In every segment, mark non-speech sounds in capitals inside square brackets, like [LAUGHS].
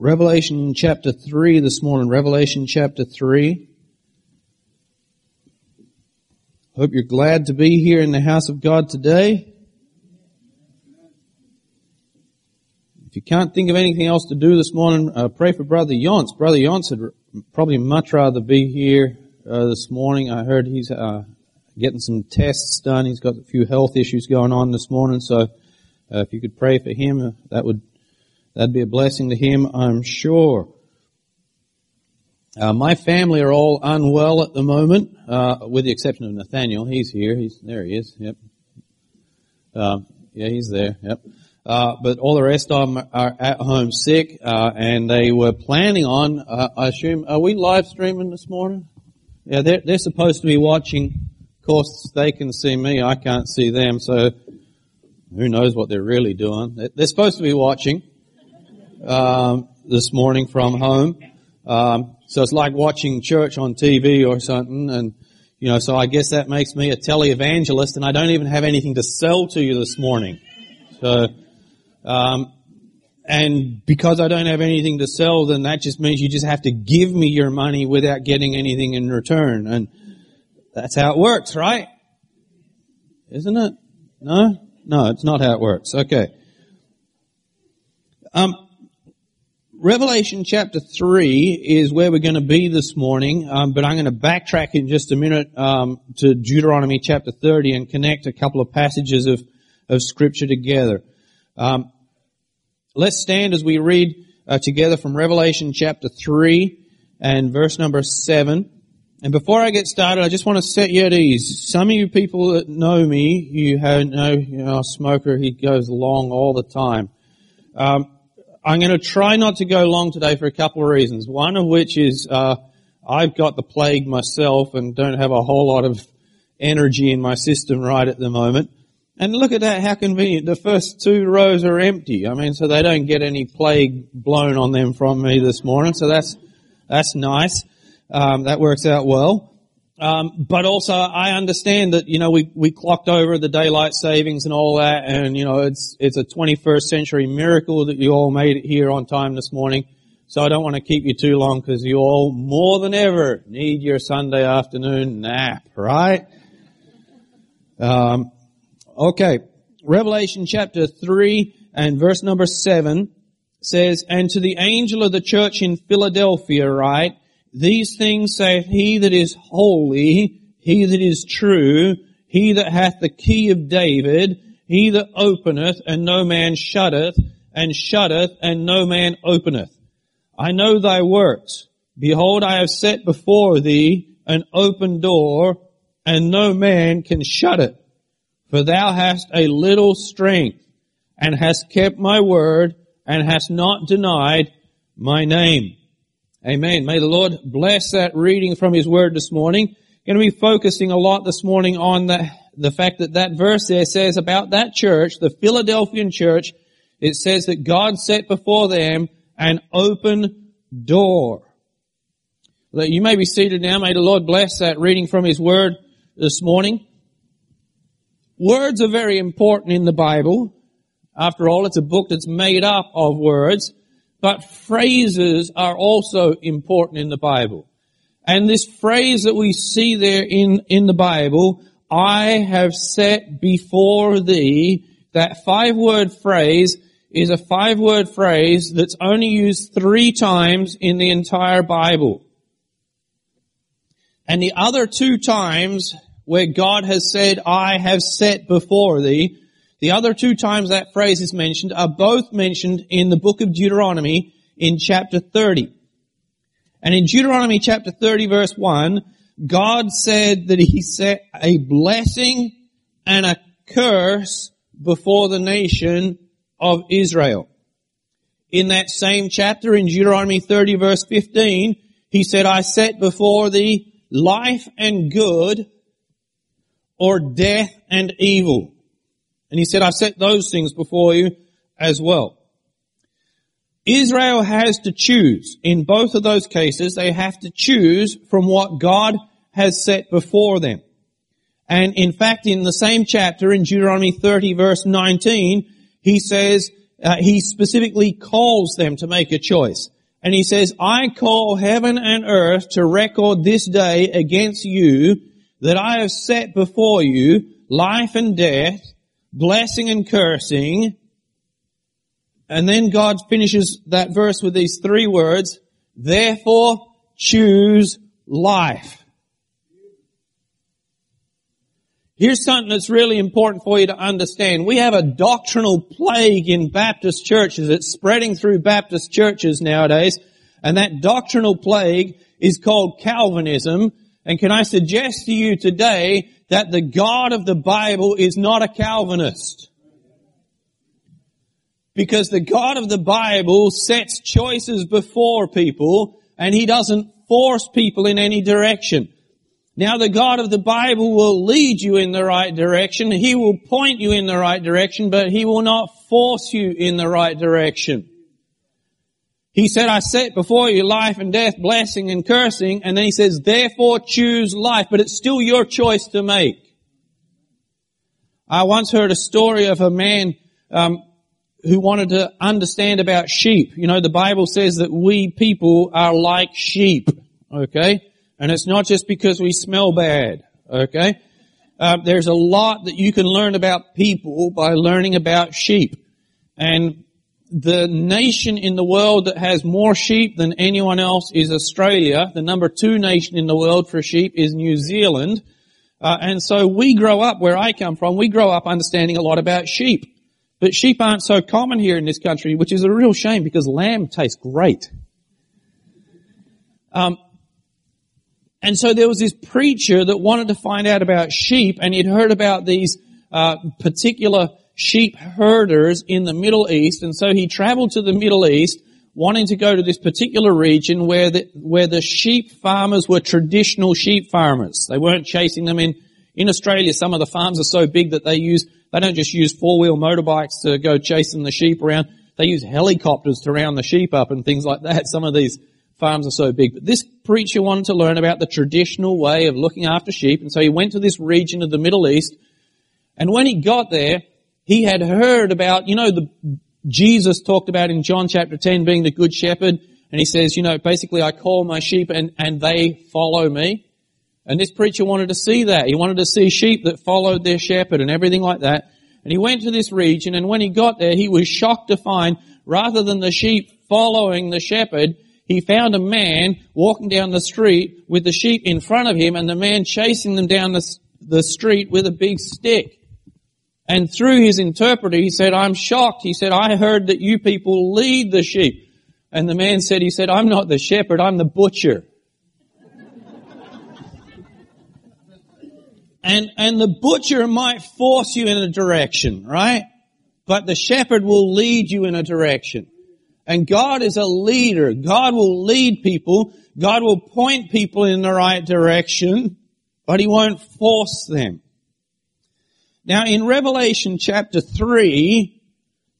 Revelation chapter 3 this morning. Revelation chapter 3. Hope you're glad to be here in the house of God today. If you can't think of anything else to do this morning, uh, pray for Brother Yonts. Brother Yonts would probably much rather be here uh, this morning. I heard he's uh, getting some tests done. He's got a few health issues going on this morning, so uh, if you could pray for him, uh, that would that'd be a blessing to him, I'm sure. Uh, my family are all unwell at the moment, uh, with the exception of Nathaniel. He's here. He's there. He is. Yep. Uh, yeah, he's there. Yep. Uh, but all the rest of them are at home sick, uh, and they were planning on. Uh, I assume, are we live streaming this morning? Yeah, they're they're supposed to be watching. Of course, they can see me. I can't see them, so who knows what they're really doing? They're supposed to be watching um, this morning from home. Um, so it's like watching church on TV or something, and you know, so I guess that makes me a televangelist, and I don't even have anything to sell to you this morning. So, um, and because I don't have anything to sell, then that just means you just have to give me your money without getting anything in return, and that's how it works, right? Isn't it? No, no, it's not how it works. Okay. Um, Revelation chapter 3 is where we're going to be this morning, um, but I'm going to backtrack in just a minute um, to Deuteronomy chapter 30 and connect a couple of passages of, of Scripture together. Um, let's stand as we read uh, together from Revelation chapter 3 and verse number 7. And before I get started, I just want to set you at ease. Some of you people that know me, you know, you know, a smoker, he goes long all the time. Um, I'm going to try not to go long today for a couple of reasons. One of which is uh, I've got the plague myself and don't have a whole lot of energy in my system right at the moment. And look at that, how convenient. The first two rows are empty. I mean, so they don't get any plague blown on them from me this morning. So that's that's nice. Um, that works out well. Um, but also, I understand that you know we we clocked over the daylight savings and all that, and you know it's it's a 21st century miracle that you all made it here on time this morning. So I don't want to keep you too long because you all more than ever need your Sunday afternoon nap, right? Um, okay, Revelation chapter three and verse number seven says, "And to the angel of the church in Philadelphia, write." These things saith he that is holy, he that is true, he that hath the key of David, he that openeth and no man shutteth, and shutteth and no man openeth. I know thy works. Behold, I have set before thee an open door, and no man can shut it. For thou hast a little strength, and hast kept my word, and hast not denied my name. Amen. May the Lord bless that reading from His Word this morning. Going to be focusing a lot this morning on the, the fact that that verse there says about that church, the Philadelphian church, it says that God set before them an open door. You may be seated now. May the Lord bless that reading from His Word this morning. Words are very important in the Bible. After all, it's a book that's made up of words. But phrases are also important in the Bible. And this phrase that we see there in, in the Bible, I have set before thee, that five word phrase is a five word phrase that's only used three times in the entire Bible. And the other two times where God has said, I have set before thee, the other two times that phrase is mentioned are both mentioned in the book of Deuteronomy in chapter 30. And in Deuteronomy chapter 30 verse 1, God said that he set a blessing and a curse before the nation of Israel. In that same chapter in Deuteronomy 30 verse 15, he said, I set before thee life and good or death and evil. And he said, I've set those things before you as well. Israel has to choose. In both of those cases, they have to choose from what God has set before them. And in fact, in the same chapter, in Deuteronomy 30 verse 19, he says, uh, he specifically calls them to make a choice. And he says, I call heaven and earth to record this day against you that I have set before you life and death, blessing and cursing. And then God finishes that verse with these three words, therefore choose life. Here's something that's really important for you to understand. We have a doctrinal plague in Baptist churches. It's spreading through Baptist churches nowadays. And that doctrinal plague is called Calvinism. And can I suggest to you today that the God of the Bible is not a Calvinist? Because the God of the Bible sets choices before people and He doesn't force people in any direction. Now the God of the Bible will lead you in the right direction. He will point you in the right direction, but He will not force you in the right direction. He said, I set before you life and death, blessing and cursing, and then He says, therefore choose life, but it's still your choice to make. I once heard a story of a man um, who wanted to understand about sheep. You know, the Bible says that we people are like sheep. Okay? And it's not just because we smell bad, okay? Uh, there's a lot that you can learn about people by learning about sheep. And the nation in the world that has more sheep than anyone else is Australia. The number two nation in the world for sheep is New Zealand. Uh, and so we grow up, where I come from, we grow up understanding a lot about sheep. But sheep aren't so common here in this country, which is a real shame because lamb tastes great. Um, and so there was this preacher that wanted to find out about sheep and he'd heard about these uh, particular sheep herders in the Middle East and so he traveled to the Middle East wanting to go to this particular region where the, where the sheep farmers were traditional sheep farmers. They weren't chasing them in, in Australia. Some of the farms are so big that they use, they don't just use four-wheel motorbikes to go chasing the sheep around. They use helicopters to round the sheep up and things like that. [LAUGHS] Some of these farms are so big. But this preacher wanted to learn about the traditional way of looking after sheep, and so he went to this region of the Middle East. And when he got there, he had heard about, you know, the Jesus talked about in John chapter 10 being the good shepherd, and he says, you know, basically I call my sheep and, and they follow me. And this preacher wanted to see that. He wanted to see sheep that followed their shepherd and everything like that. And he went to this region and when he got there, he was shocked to find rather than the sheep following the shepherd, he found a man walking down the street with the sheep in front of him and the man chasing them down the, the street with a big stick. And through his interpreter, he said, I'm shocked. He said, I heard that you people lead the sheep. And the man said, he said, I'm not the shepherd, I'm the butcher. and, and the butcher might force you in a direction, right? But the shepherd will lead you in a direction. And God is a leader. God will lead people. God will point people in the right direction, but He won't force them. Now in Revelation chapter 3,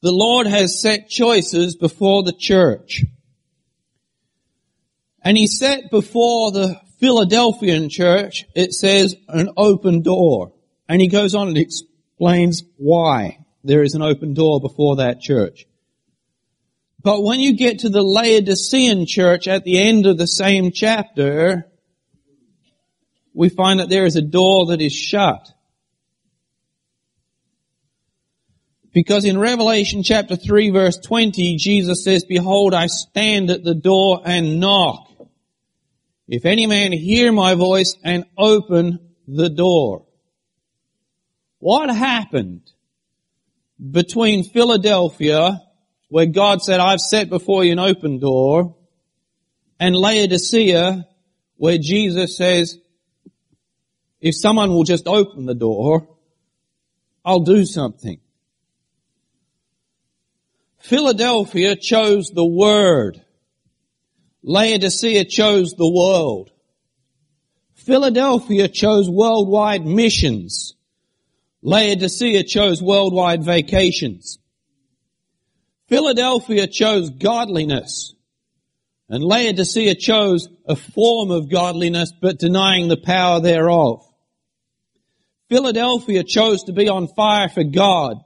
the Lord has set choices before the church. And He set before the Philadelphian church, it says an open door. And He goes on and explains why there is an open door before that church. But when you get to the Laodicean church at the end of the same chapter, we find that there is a door that is shut. Because in Revelation chapter 3 verse 20, Jesus says, Behold, I stand at the door and knock. If any man hear my voice and open the door. What happened between Philadelphia where God said, I've set before you an open door, and Laodicea, where Jesus says, if someone will just open the door, I'll do something. Philadelphia chose the word. Laodicea chose the world. Philadelphia chose worldwide missions. Laodicea chose worldwide vacations. Philadelphia chose godliness. And Laodicea chose a form of godliness but denying the power thereof. Philadelphia chose to be on fire for God.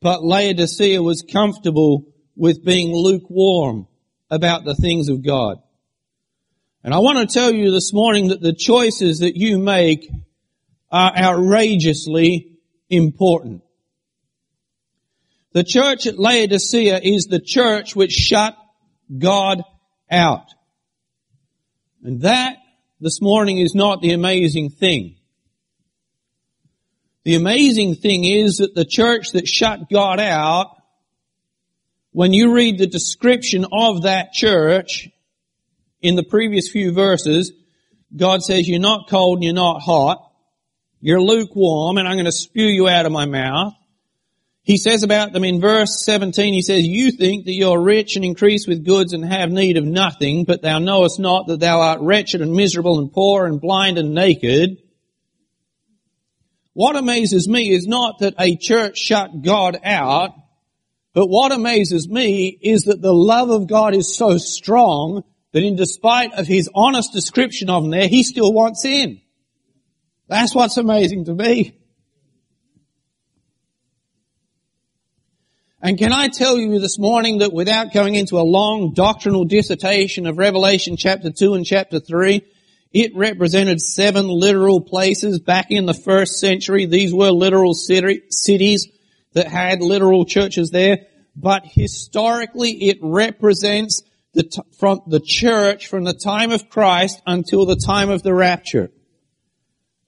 But Laodicea was comfortable with being lukewarm about the things of God. And I want to tell you this morning that the choices that you make are outrageously important. The church at Laodicea is the church which shut God out. And that this morning is not the amazing thing. The amazing thing is that the church that shut God out, when you read the description of that church in the previous few verses, God says, you're not cold and you're not hot. You're lukewarm and I'm going to spew you out of my mouth. He says about them in verse 17, he says, You think that you're rich and increase with goods and have need of nothing, but thou knowest not that thou art wretched and miserable and poor and blind and naked. What amazes me is not that a church shut God out, but what amazes me is that the love of God is so strong that in despite of his honest description of them there, he still wants in. That's what's amazing to me. And can I tell you this morning that without going into a long doctrinal dissertation of Revelation chapter 2 and chapter 3, it represented seven literal places back in the first century. These were literal cities that had literal churches there. But historically, it represents the t- from the church from the time of Christ until the time of the rapture.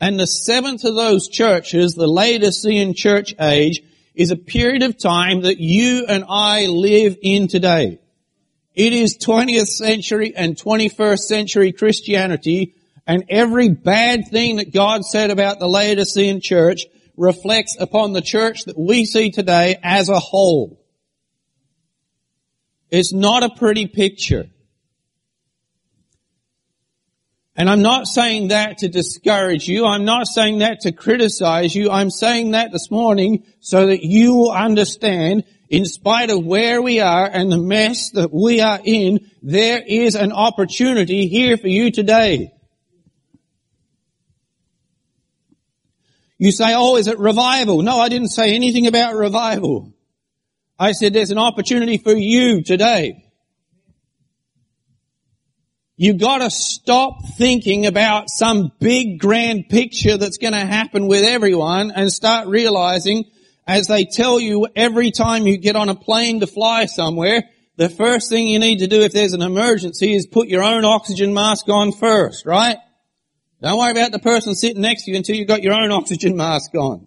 And the seventh of those churches, the Laodicean church age, is a period of time that you and I live in today. It is 20th century and 21st century Christianity and every bad thing that God said about the Laodicean church reflects upon the church that we see today as a whole. It's not a pretty picture. And I'm not saying that to discourage you. I'm not saying that to criticize you. I'm saying that this morning so that you will understand in spite of where we are and the mess that we are in, there is an opportunity here for you today. You say, oh, is it revival? No, I didn't say anything about revival. I said there's an opportunity for you today. You gotta stop thinking about some big grand picture that's gonna happen with everyone and start realizing as they tell you every time you get on a plane to fly somewhere, the first thing you need to do if there's an emergency is put your own oxygen mask on first, right? Don't worry about the person sitting next to you until you've got your own [LAUGHS] oxygen mask on.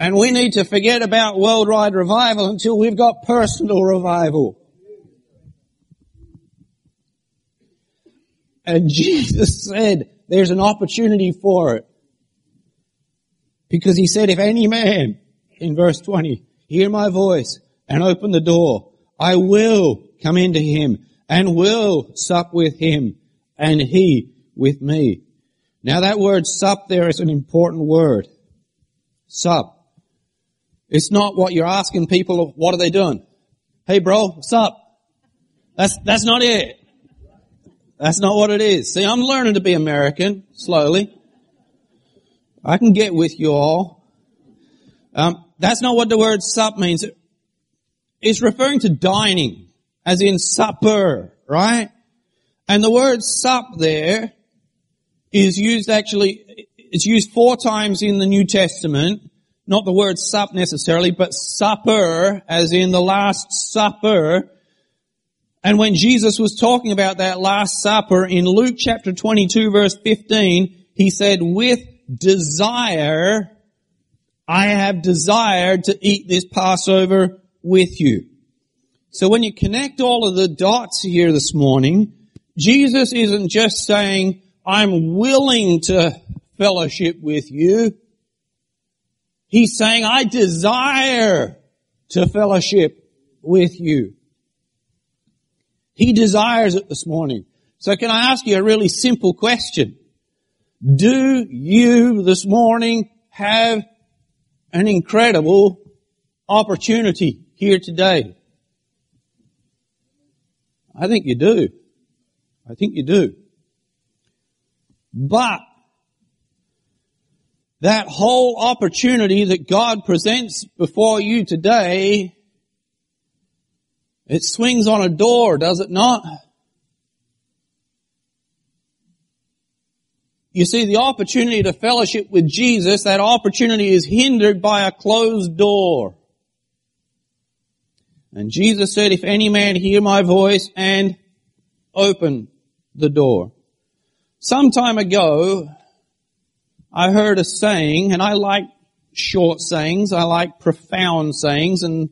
And we need to forget about worldwide revival until we've got personal revival. And [LAUGHS] Jesus said there's an opportunity for it. Because he said, if any man, in verse 20, hear my voice and open the door, I will come into him and will sup with him and he with me. Now that word sup there is an important word. Sup. It's not what you're asking people, what are they doing? Hey bro, what's up? That's, that's not it. That's not what it is. See, I'm learning to be American, slowly. I can get with you all. Um, that's not what the word sup means. It's referring to dining, as in supper, right? And the word sup there is used actually, it's used four times in the New Testament not the word sup necessarily, but supper, as in the Last Supper. And when Jesus was talking about that Last Supper in Luke chapter 22 verse 15, he said, with desire, I have desired to eat this Passover with you. So when you connect all of the dots here this morning, Jesus isn't just saying, I'm willing to fellowship with you. He's saying, I desire to fellowship with you. He desires it this morning. So can I ask you a really simple question? Do you this morning have an incredible opportunity here today? I think you do. I think you do. But that whole opportunity that God presents before you today, it swings on a door, does it not? You see, the opportunity to fellowship with Jesus, that opportunity is hindered by a closed door. And Jesus said, if any man hear my voice and open the door. Some time ago, I heard a saying, and I like short sayings, I like profound sayings, and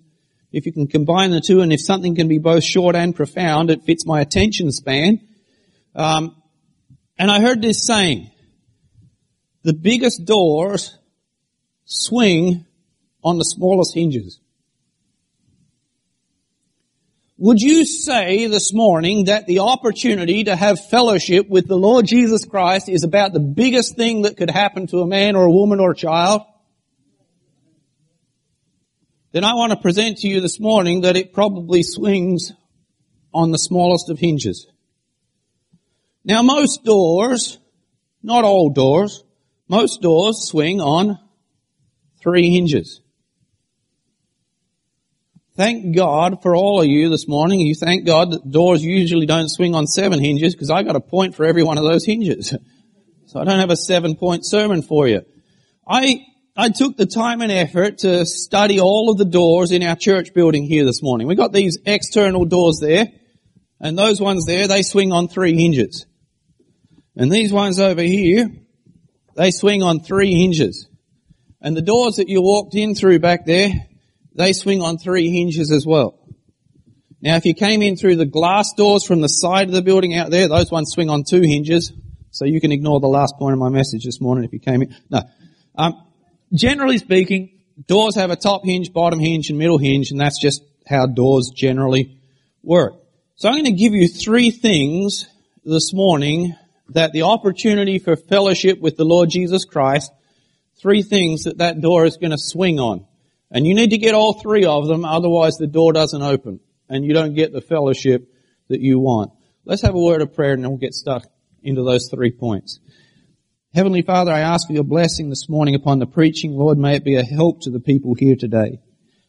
if you can combine the two, and if something can be both short and profound, it fits my attention span. Um, and I heard this saying, the biggest doors swing on the smallest hinges. Would you say this morning that the opportunity to have fellowship with the Lord Jesus Christ is about the biggest thing that could happen to a man or a woman or a child? Then I want to present to you this morning that it probably swings on the smallest of hinges. Now most doors, not all doors, most doors swing on three hinges. Thank God for all of you this morning. You thank God that doors usually don't swing on seven hinges because I got a point for every one of those hinges. [LAUGHS] So I don't have a seven point sermon for you. I, I took the time and effort to study all of the doors in our church building here this morning. We got these external doors there and those ones there, they swing on three hinges. And these ones over here, they swing on three hinges. And the doors that you walked in through back there, they swing on three hinges as well. Now if you came in through the glass doors from the side of the building out there, those ones swing on two hinges. So you can ignore the last point of my message this morning if you came in. No. Um, generally speaking, doors have a top hinge, bottom hinge, and middle hinge, and that's just how doors generally work. So I'm going to give you three things this morning that the opportunity for fellowship with the Lord Jesus Christ, three things that that door is going to swing on. And you need to get all three of them, otherwise the door doesn't open and you don't get the fellowship that you want. Let's have a word of prayer and then we'll get stuck into those three points. Heavenly Father, I ask for your blessing this morning upon the preaching. Lord, may it be a help to the people here today.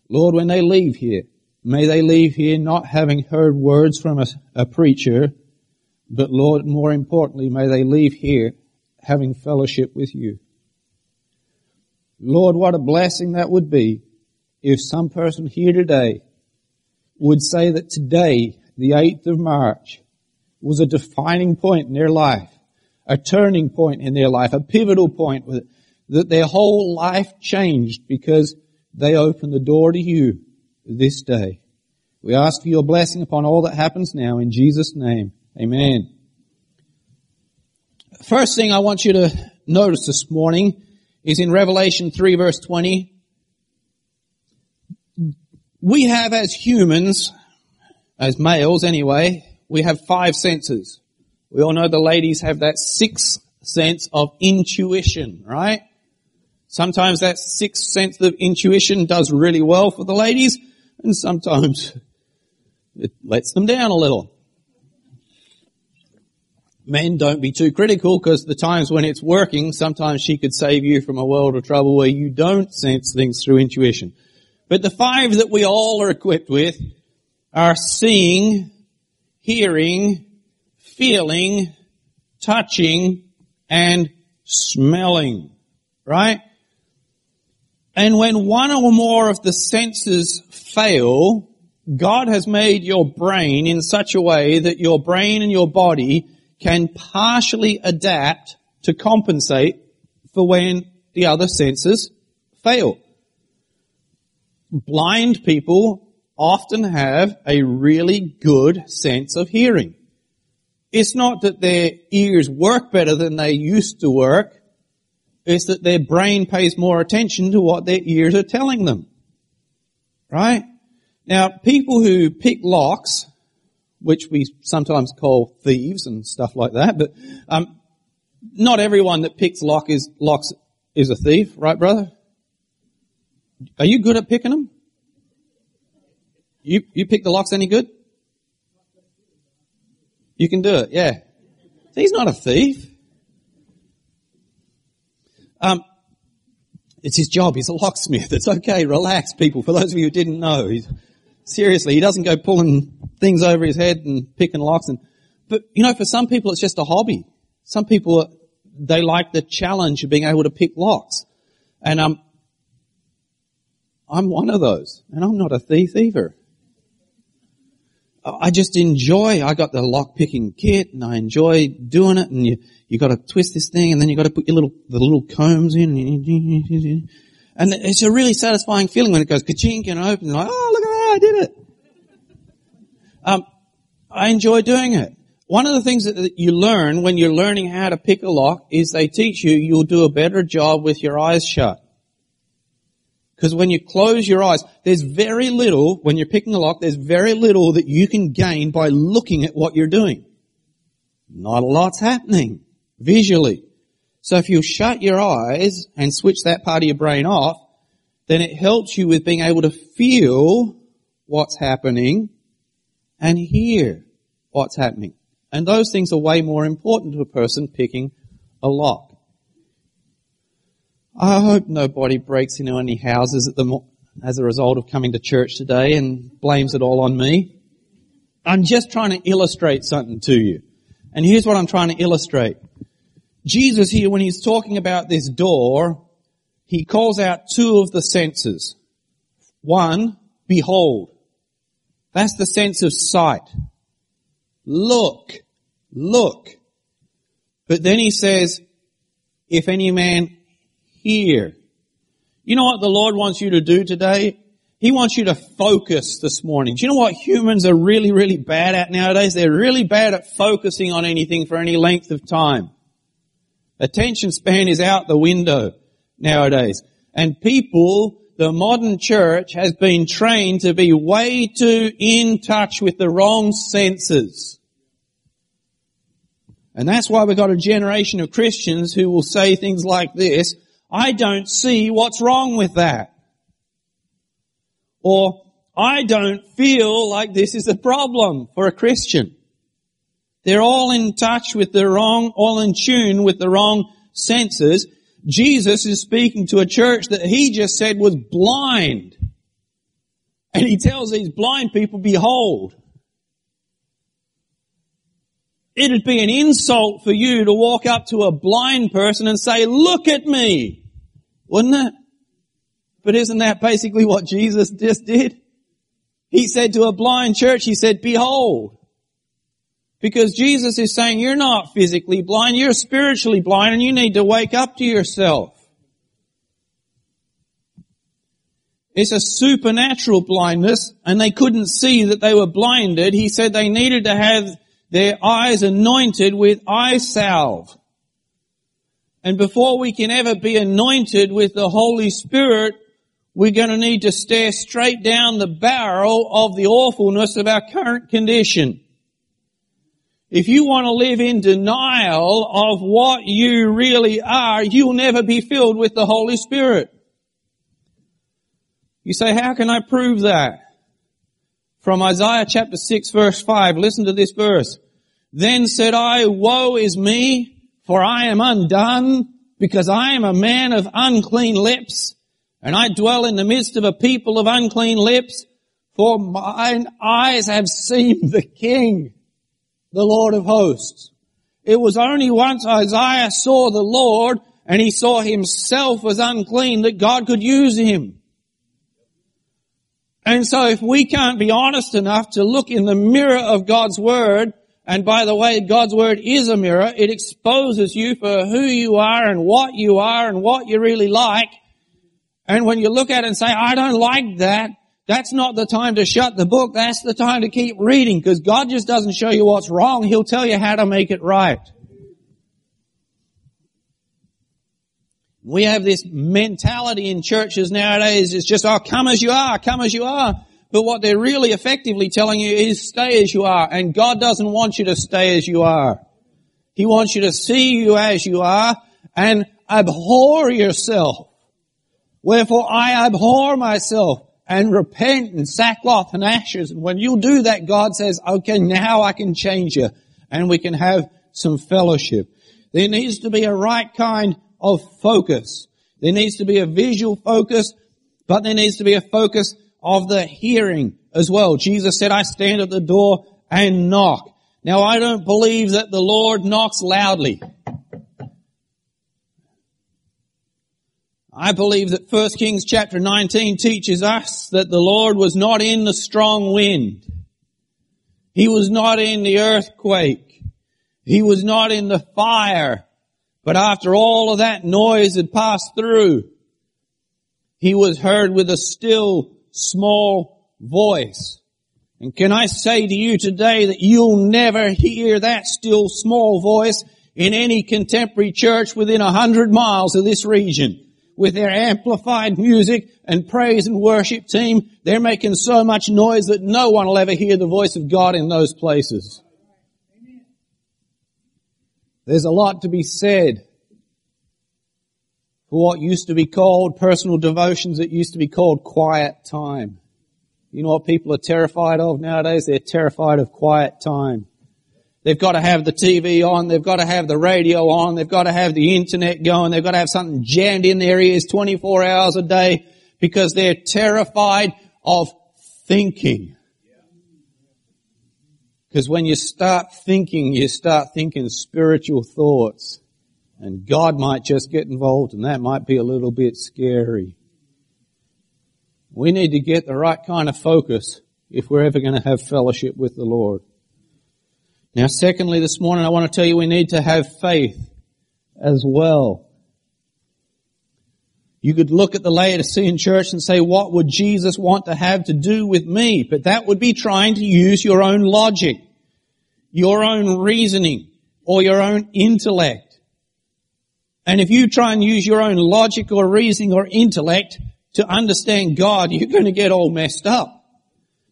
Lord, when they leave here, may they leave here not having heard words from a, a preacher, but Lord, more importantly, may they leave here having fellowship with you. Lord, what a blessing that would be if some person here today would say that today, the 8th of March, was a defining point in their life, a turning point in their life, a pivotal point that their whole life changed because they opened the door to you this day. We ask for your blessing upon all that happens now in Jesus' name. Amen. First thing I want you to notice this morning is in Revelation 3 verse 20. We have as humans, as males anyway, we have five senses. We all know the ladies have that sixth sense of intuition, right? Sometimes that sixth sense of intuition does really well for the ladies, and sometimes [LAUGHS] it lets them down a little. Men, don't be too critical because the times when it's working, sometimes she could save you from a world of trouble where you don't sense things through intuition. But the five that we all are equipped with are seeing, hearing, feeling, touching, and smelling. Right? And when one or more of the senses fail, God has made your brain in such a way that your brain and your body can partially adapt to compensate for when the other senses fail blind people often have a really good sense of hearing. It's not that their ears work better than they used to work. It's that their brain pays more attention to what their ears are telling them. Right? Now, people who pick locks, which we sometimes call thieves and stuff like that, but um, not everyone that picks lock is locks is a thief, right, brother? Are you good at picking them? You, you pick the locks any good? You can do it, yeah. He's not a thief. Um, It's his job. He's a locksmith. It's okay. Relax, people. For those of you who didn't know, he's, seriously, he doesn't go pulling things over his head and picking locks. And but you know, for some people, it's just a hobby. Some people they like the challenge of being able to pick locks, and um, I'm one of those, and I'm not a thief either. I just enjoy, I got the lock picking kit and I enjoy doing it and you, you gotta twist this thing and then you gotta put your little, the little combs in and it's a really satisfying feeling when it goes ka-chink and opens like, oh look I did it. Um, I enjoy doing it. One of the things that you learn when you're learning how to pick a lock is they teach you you'll do a better job with your eyes shut. Because when you close your eyes, there's very little, when you're picking a lock, there's very little that you can gain by looking at what you're doing. Not a lot's happening visually. So if you shut your eyes and switch that part of your brain off, then it helps you with being able to feel what's happening and hear what's happening. And those things are way more important to a person picking a lock. I hope nobody breaks into any houses the, as a result of coming to church today and blames it all on me. I'm just trying to illustrate something to you. And here's what I'm trying to illustrate. Jesus here, when he's talking about this door, he calls out two of the senses. One, behold. That's the sense of sight. Look. Look. But then he says, if any man hear. You know what the Lord wants you to do today? He wants you to focus this morning. Do you know what humans are really, really bad at nowadays? They're really bad at focusing on anything for any length of time. Attention span is out the window nowadays. And people, the modern church has been trained to be way too in touch with the wrong senses. And that's why we've got a generation of Christians who will say things like this, I don't see what's wrong with that. Or, I don't feel like this is a problem for a Christian. They're all in touch with the wrong, all in tune with the wrong senses. Jesus is speaking to a church that he just said was blind. And he tells these blind people, behold, It'd be an insult for you to walk up to a blind person and say, look at me. Wouldn't it? But isn't that basically what Jesus just did? He said to a blind church, he said, behold. Because Jesus is saying you're not physically blind, you're spiritually blind and you need to wake up to yourself. It's a supernatural blindness and they couldn't see that they were blinded. He said they needed to have their eyes anointed with eye salve. And before we can ever be anointed with the Holy Spirit, we're going to need to stare straight down the barrel of the awfulness of our current condition. If you want to live in denial of what you really are, you'll never be filled with the Holy Spirit. You say, how can I prove that? From Isaiah chapter 6 verse 5, listen to this verse. Then said I, woe is me, for I am undone, because I am a man of unclean lips, and I dwell in the midst of a people of unclean lips, for mine eyes have seen the King, the Lord of hosts. It was only once Isaiah saw the Lord and he saw himself as unclean that God could use him. And so if we can't be honest enough to look in the mirror of God's Word, and by the way, God's Word is a mirror, it exposes you for who you are and what you are and what you really like. And when you look at it and say, I don't like that, that's not the time to shut the book, that's the time to keep reading, because God just doesn't show you what's wrong, He'll tell you how to make it right. We have this mentality in churches nowadays, it's just, oh, come as you are, come as you are. But what they're really effectively telling you is stay as you are. And God doesn't want you to stay as you are. He wants you to see you as you are and abhor yourself. Wherefore I abhor myself and repent in sackcloth and ashes. And when you do that, God says, okay, now I can change you and we can have some fellowship. There needs to be a right kind of focus. There needs to be a visual focus, but there needs to be a focus of the hearing as well. Jesus said, I stand at the door and knock. Now I don't believe that the Lord knocks loudly. I believe that 1 Kings chapter 19 teaches us that the Lord was not in the strong wind. He was not in the earthquake. He was not in the fire. But after all of that noise had passed through, he was heard with a still small voice. And can I say to you today that you'll never hear that still small voice in any contemporary church within a hundred miles of this region with their amplified music and praise and worship team, they're making so much noise that no one will ever hear the voice of God in those places. There's a lot to be said for what used to be called personal devotions that used to be called quiet time. You know what people are terrified of nowadays? They're terrified of quiet time. They've got to have the TV on. They've got to have the radio on. They've got to have the internet going. They've got to have something jammed in their ears 24 hours a day because they're terrified of thinking. Because when you start thinking, you start thinking spiritual thoughts. And God might just get involved and that might be a little bit scary. We need to get the right kind of focus if we're ever going to have fellowship with the Lord. Now secondly, this morning I want to tell you we need to have faith as well. You could look at the Laodicean church and say, what would Jesus want to have to do with me? But that would be trying to use your own logic, your own reasoning, or your own intellect. And if you try and use your own logic or reasoning or intellect to understand God, you're going to get all messed up.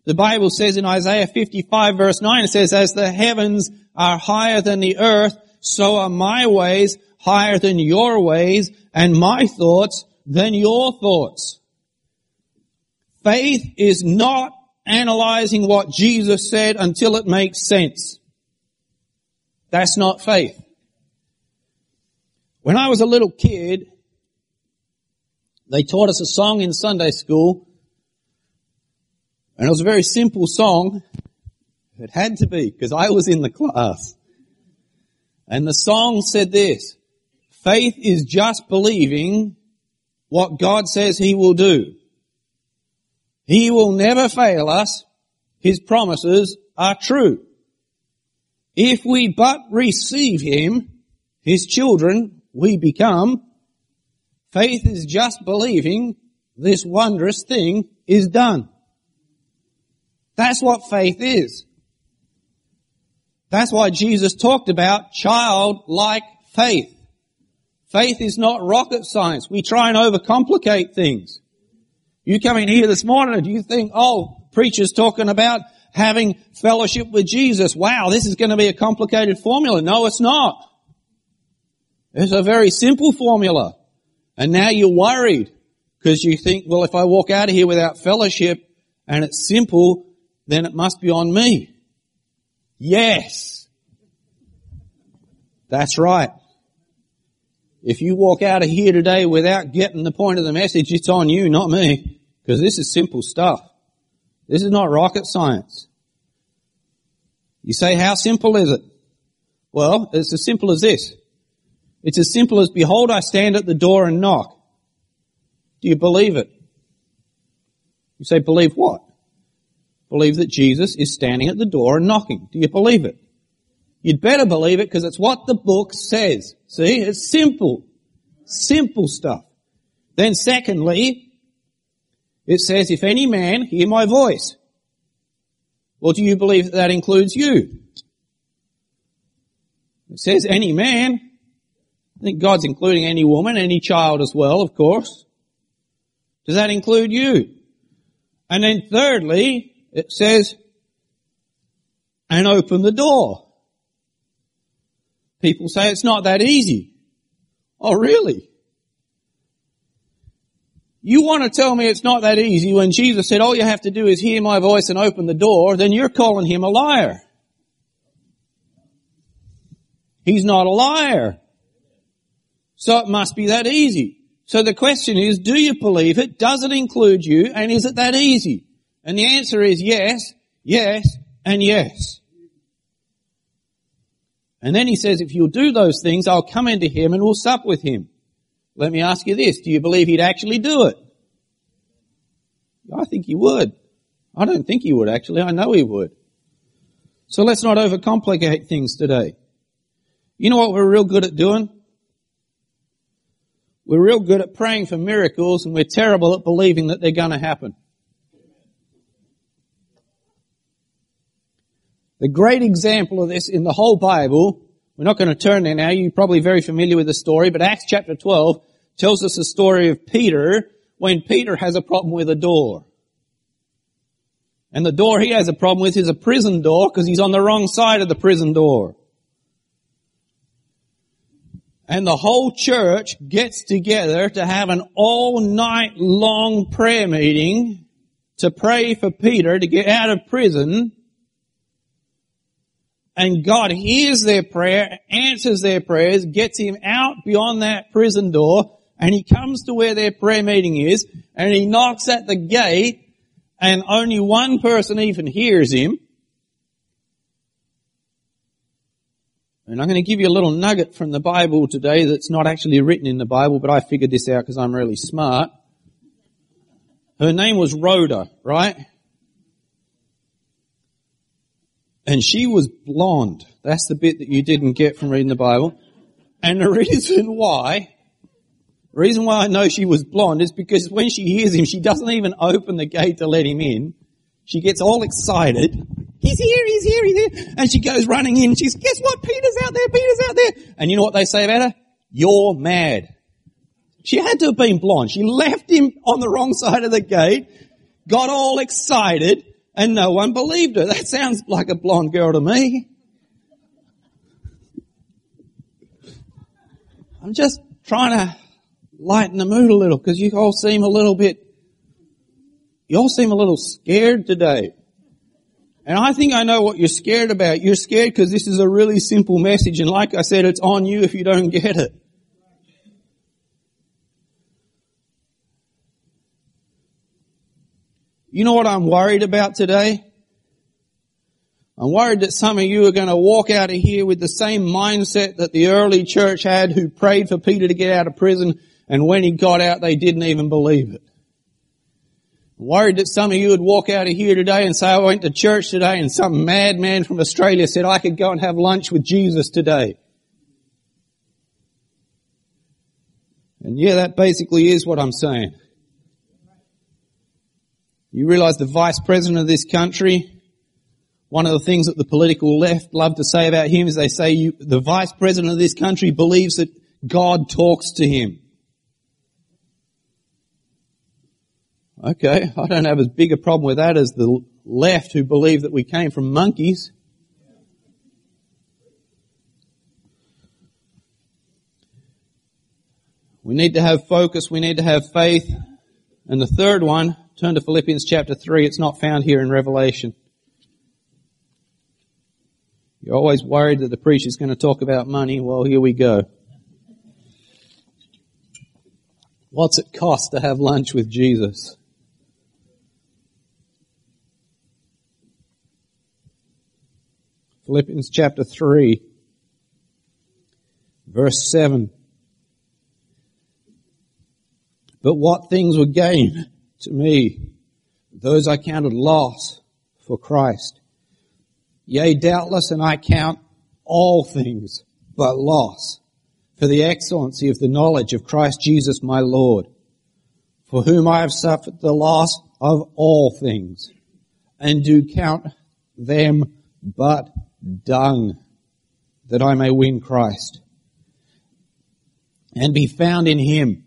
The Bible says in Isaiah 55 verse 9, it says, as the heavens are higher than the earth, so are my ways higher than your ways, and my thoughts than your thoughts. Faith is not analyzing what Jesus said until it makes sense. That's not faith. When I was a little kid, they taught us a song in Sunday school and it was a very simple song. It had to be because I was in the class. And the song said this, faith is just believing what God says he will do. He will never fail us. His promises are true. If we but receive him, his children, we become. Faith is just believing this wondrous thing is done. That's what faith is. That's why Jesus talked about childlike faith. Faith is not rocket science. We try and overcomplicate things. You come in here this morning and you think, oh, preacher's talking about having fellowship with Jesus. Wow, this is going to be a complicated formula. No, it's not. It's a very simple formula. And now you're worried because you think, well, if I walk out of here without fellowship and it's simple, then it must be on me. Yes. That's right. If you walk out of here today without getting the point of the message, it's on you, not me. Because this is simple stuff. This is not rocket science. You say, how simple is it? Well, it's as simple as this. It's as simple as, behold, I stand at the door and knock. Do you believe it? You say, believe what? Believe that Jesus is standing at the door and knocking. Do you believe it? You'd better believe it because it's what the book says. See, it's simple. Simple stuff. Then secondly, it says, if any man hear my voice. Well, do you believe that that includes you? It says any man. I think God's including any woman, any child as well, of course. Does that include you? And then thirdly, it says, and open the door. People say it's not that easy. Oh really? You want to tell me it's not that easy when Jesus said all you have to do is hear my voice and open the door, then you're calling him a liar. He's not a liar. So it must be that easy. So the question is, do you believe it? Does it include you? And is it that easy? And the answer is yes, yes, and yes. And then he says, if you'll do those things, I'll come into him and we'll sup with him. Let me ask you this. Do you believe he'd actually do it? I think he would. I don't think he would actually. I know he would. So let's not overcomplicate things today. You know what we're real good at doing? We're real good at praying for miracles and we're terrible at believing that they're going to happen. The great example of this in the whole Bible, we're not going to turn there now, you're probably very familiar with the story, but Acts chapter 12 tells us the story of Peter when Peter has a problem with a door. And the door he has a problem with is a prison door because he's on the wrong side of the prison door. And the whole church gets together to have an all night long prayer meeting to pray for Peter to get out of prison. And God hears their prayer, answers their prayers, gets him out beyond that prison door, and he comes to where their prayer meeting is, and he knocks at the gate, and only one person even hears him. And I'm going to give you a little nugget from the Bible today that's not actually written in the Bible, but I figured this out because I'm really smart. Her name was Rhoda, right? And she was blonde. That's the bit that you didn't get from reading the Bible. And the [LAUGHS] reason why the reason why I know she was blonde is because when she hears him, she doesn't even open the gate to let him in. She gets all excited. He's here, he's here, he's here. And she goes running in. She's, guess what? Peter's out there, Peter's out there. And you know what they say about her? You're mad. She had to have been blonde. She left him on the wrong side of the gate, got all excited, and no one believed her. That sounds like a blonde girl to me. I'm just trying to lighten the mood a little because you all seem a little bit, you all seem a little scared today. And I think I know what you're scared about. You're scared because this is a really simple message and like I said, it's on you if you don't get it. You know what I'm worried about today? I'm worried that some of you are going to walk out of here with the same mindset that the early church had who prayed for Peter to get out of prison and when he got out, they didn't even believe it. I'm worried that some of you would walk out of here today and say, I went to church today and some madman from Australia said I could go and have lunch with Jesus today. And yeah, that basically is what I'm saying. You realize the vice president of this country, one of the things that the political left love to say about him is they say you, the vice president of this country believes that God talks to him. Okay, I don't have as big a problem with that as the left who believe that we came from monkeys. We need to have focus, we need to have faith. And the third one, turn to Philippians chapter 3, it's not found here in Revelation. You're always worried that the preacher's going to talk about money. Well, here we go. What's it cost to have lunch with Jesus? Philippians chapter 3, verse 7. But what things were gain to me, those I counted loss for Christ. Yea, doubtless, and I count all things but loss for the excellency of the knowledge of Christ Jesus my Lord, for whom I have suffered the loss of all things, and do count them but dung that I may win Christ and be found in him,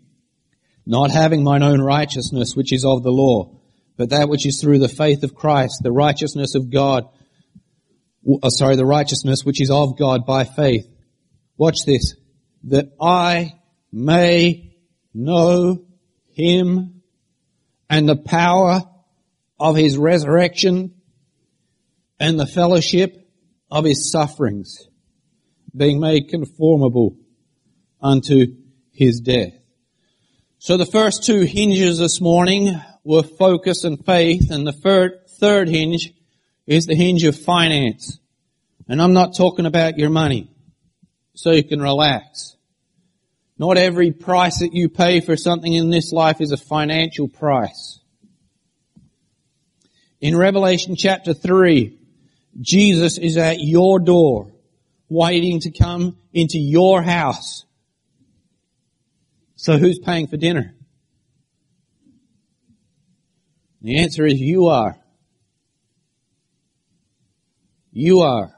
not having mine own righteousness, which is of the law, but that which is through the faith of Christ, the righteousness of God, oh, sorry, the righteousness which is of God by faith. Watch this. That I may know him and the power of his resurrection and the fellowship of his sufferings, being made conformable unto his death. So the first two hinges this morning were focus and faith, and the third, third hinge is the hinge of finance. And I'm not talking about your money, so you can relax. Not every price that you pay for something in this life is a financial price. In Revelation chapter 3, Jesus is at your door, waiting to come into your house. So who's paying for dinner? The answer is you are. You are.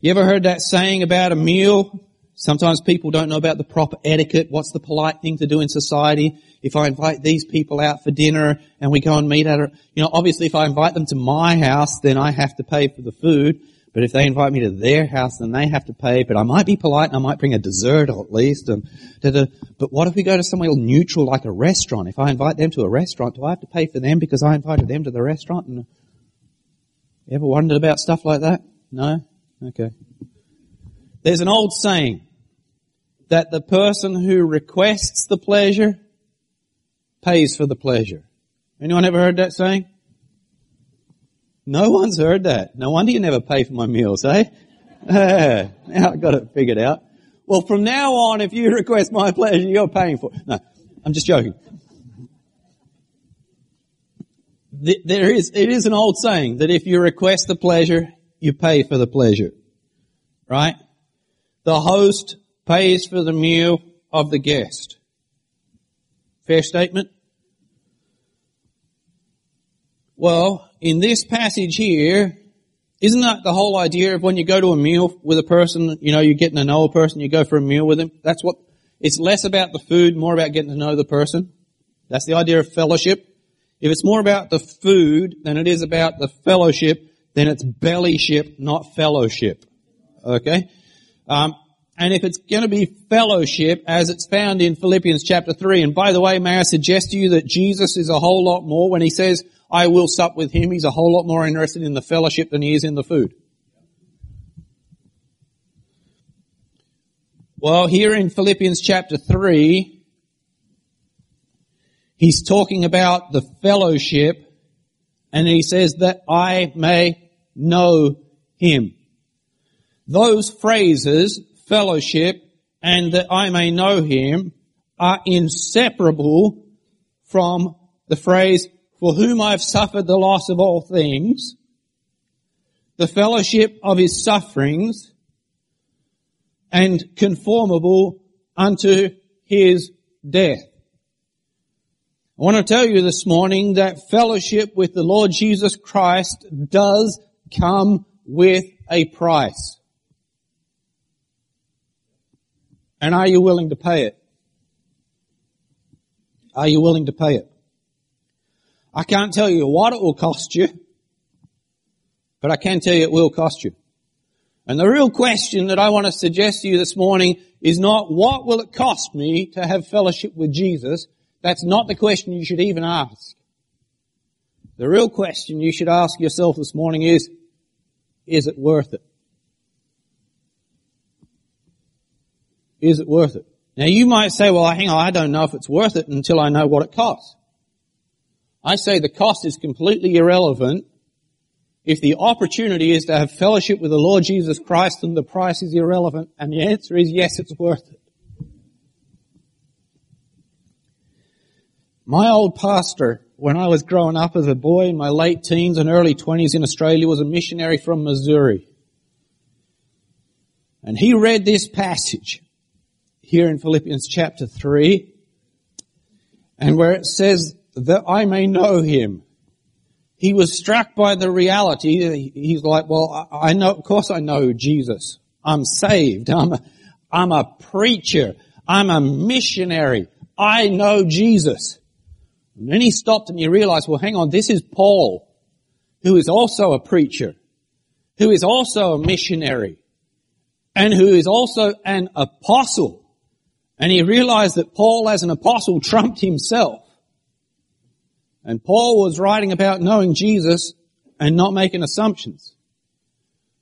You ever heard that saying about a meal? Sometimes people don't know about the proper etiquette. What's the polite thing to do in society? If I invite these people out for dinner and we go and meet at a, you know, obviously if I invite them to my house, then I have to pay for the food. But if they invite me to their house, then they have to pay. But I might be polite and I might bring a dessert at least. And but what if we go to somewhere neutral like a restaurant? If I invite them to a restaurant, do I have to pay for them because I invited them to the restaurant? And ever wondered about stuff like that? No? Okay. There's an old saying that the person who requests the pleasure pays for the pleasure. Anyone ever heard that saying? No one's heard that. No wonder you never pay for my meals, eh? [LAUGHS] now I've got it figured out. Well, from now on, if you request my pleasure, you're paying for it. No, I'm just joking. There is, it is an old saying that if you request the pleasure, you pay for the pleasure. Right? The host pays for the meal of the guest. Fair statement? Well, in this passage here, isn't that the whole idea of when you go to a meal with a person, you know, you're getting to know a person, you go for a meal with them? That's what, it's less about the food, more about getting to know the person. That's the idea of fellowship. If it's more about the food than it is about the fellowship, then it's bellyship, not fellowship. Okay? Um, and if it's going to be fellowship, as it's found in Philippians chapter 3, and by the way, may I suggest to you that Jesus is a whole lot more when he says, I will sup with him, he's a whole lot more interested in the fellowship than he is in the food. Well, here in Philippians chapter 3, he's talking about the fellowship, and he says that I may know him. Those phrases fellowship, and that I may know him are inseparable from the phrase, for whom I have suffered the loss of all things, the fellowship of his sufferings, and conformable unto his death. I want to tell you this morning that fellowship with the Lord Jesus Christ does come with a price. And are you willing to pay it? Are you willing to pay it? I can't tell you what it will cost you, but I can tell you it will cost you. And the real question that I want to suggest to you this morning is not what will it cost me to have fellowship with Jesus? That's not the question you should even ask. The real question you should ask yourself this morning is, is it worth it? Is it worth it? Now you might say, well, hang on, I don't know if it's worth it until I know what it costs. I say the cost is completely irrelevant if the opportunity is to have fellowship with the Lord Jesus Christ and the price is irrelevant. And the answer is yes, it's worth it. My old pastor, when I was growing up as a boy in my late teens and early twenties in Australia, was a missionary from Missouri. And he read this passage here in Philippians chapter 3, and where it says that I may know him. He was struck by the reality. He's like, well, I know, of course I know Jesus. I'm saved. I'm a, I'm a preacher. I'm a missionary. I know Jesus. And then he stopped and he realized, well, hang on, this is Paul, who is also a preacher, who is also a missionary, and who is also an apostle. And he realized that Paul as an apostle trumped himself. And Paul was writing about knowing Jesus and not making assumptions.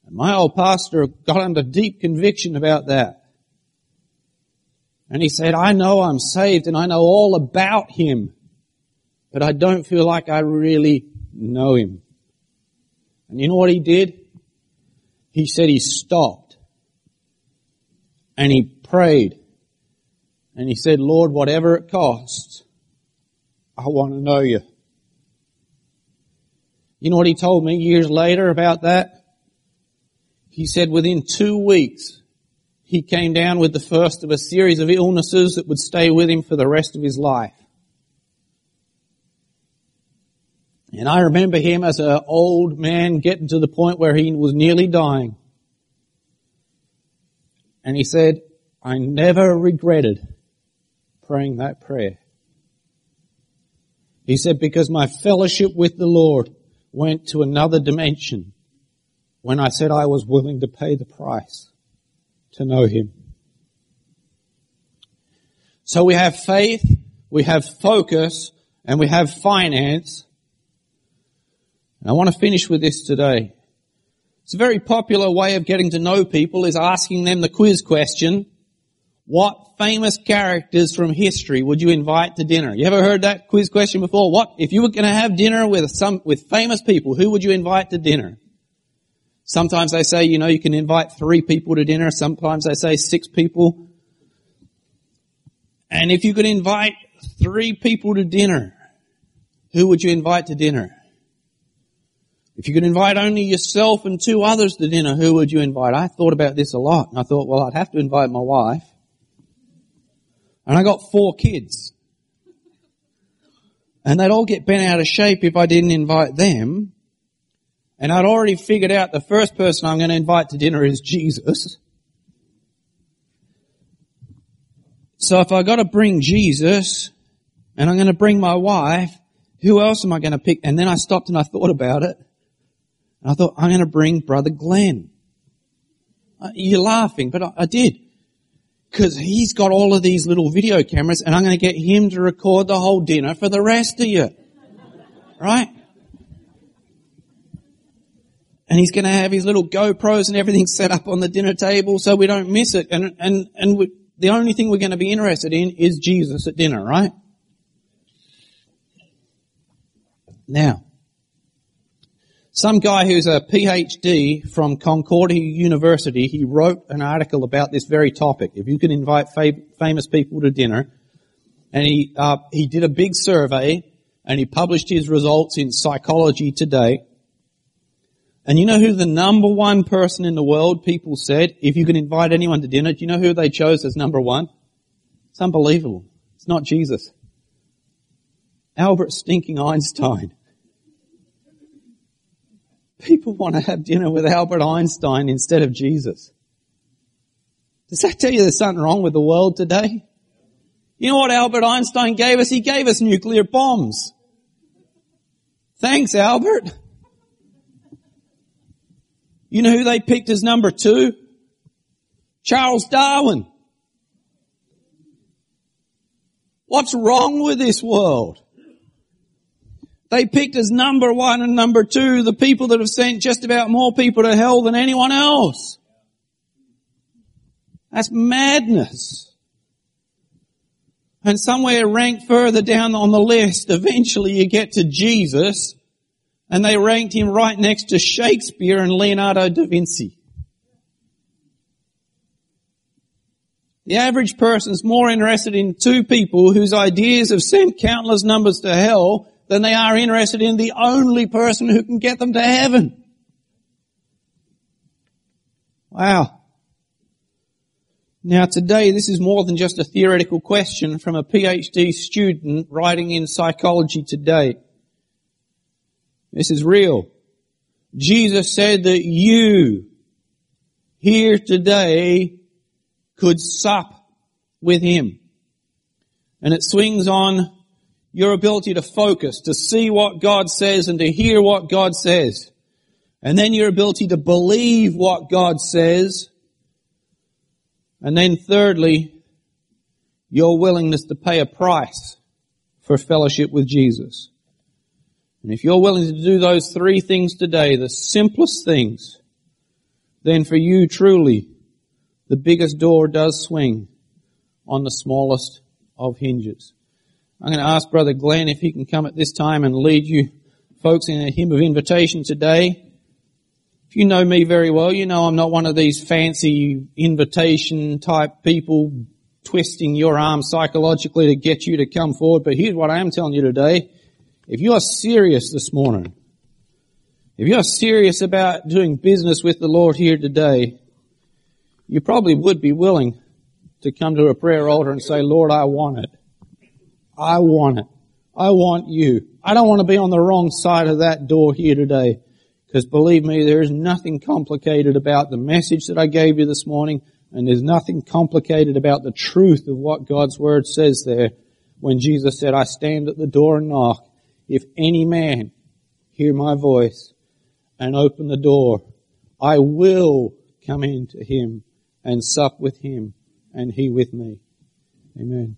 And my old pastor got under deep conviction about that. And he said, I know I'm saved and I know all about him, but I don't feel like I really know him. And you know what he did? He said he stopped and he prayed and he said, Lord, whatever it costs, I want to know you. You know what he told me years later about that? He said within two weeks, he came down with the first of a series of illnesses that would stay with him for the rest of his life. And I remember him as an old man getting to the point where he was nearly dying. And he said, I never regretted praying that prayer. He said, because my fellowship with the Lord went to another dimension when I said I was willing to pay the price to know Him. So we have faith, we have focus, and we have finance. And I want to finish with this today. It's a very popular way of getting to know people is asking them the quiz question, what famous characters from history would you invite to dinner? You ever heard that quiz question before? What, if you were going to have dinner with some, with famous people, who would you invite to dinner? Sometimes they say, you know, you can invite three people to dinner. Sometimes they say six people. And if you could invite three people to dinner, who would you invite to dinner? If you could invite only yourself and two others to dinner, who would you invite? I thought about this a lot and I thought, well, I'd have to invite my wife. And I got four kids. And they'd all get bent out of shape if I didn't invite them. And I'd already figured out the first person I'm going to invite to dinner is Jesus. So if I got to bring Jesus and I'm going to bring my wife, who else am I going to pick? And then I stopped and I thought about it. And I thought, I'm going to bring brother Glenn. Uh, you're laughing, but I, I did because he's got all of these little video cameras and I'm going to get him to record the whole dinner for the rest of you. Right? And he's going to have his little GoPros and everything set up on the dinner table so we don't miss it. And, and, and we, the only thing we're going to be interested in is Jesus at dinner, right? Now, some guy who's a PhD from Concordia University, he wrote an article about this very topic. If you can invite famous people to dinner, and he uh, he did a big survey, and he published his results in Psychology Today. And you know who the number one person in the world people said, if you can invite anyone to dinner, do you know who they chose as number one? It's unbelievable. It's not Jesus. Albert Stinking Einstein. People want to have dinner with Albert Einstein instead of Jesus. Does that tell you there's something wrong with the world today? You know what Albert Einstein gave us? He gave us nuclear bombs. Thanks, Albert. You know who they picked as number two? Charles Darwin. What's wrong with this world? They picked as number one and number two the people that have sent just about more people to hell than anyone else. That's madness. And somewhere ranked further down on the list, eventually you get to Jesus, and they ranked him right next to Shakespeare and Leonardo da Vinci. The average person is more interested in two people whose ideas have sent countless numbers to hell than they are interested in the only person who can get them to heaven. Wow. Now today this is more than just a theoretical question from a PhD student writing in psychology today. This is real. Jesus said that you here today could sup with Him. And it swings on your ability to focus, to see what God says and to hear what God says. And then your ability to believe what God says. And then thirdly, your willingness to pay a price for fellowship with Jesus. And if you're willing to do those three things today, the simplest things, then for you truly, the biggest door does swing on the smallest of hinges. I'm going to ask Brother Glenn if he can come at this time and lead you folks in a hymn of invitation today. If you know me very well, you know I'm not one of these fancy invitation type people twisting your arm psychologically to get you to come forward. But here's what I am telling you today. If you are serious this morning, if you are serious about doing business with the Lord here today, you probably would be willing to come to a prayer altar and say, Lord, I want it. I want it. I want you. I don't want to be on the wrong side of that door here today. Because believe me, there is nothing complicated about the message that I gave you this morning, and there's nothing complicated about the truth of what God's Word says there when Jesus said, I stand at the door and knock. If any man hear my voice and open the door, I will come in to him and sup with him and he with me. Amen.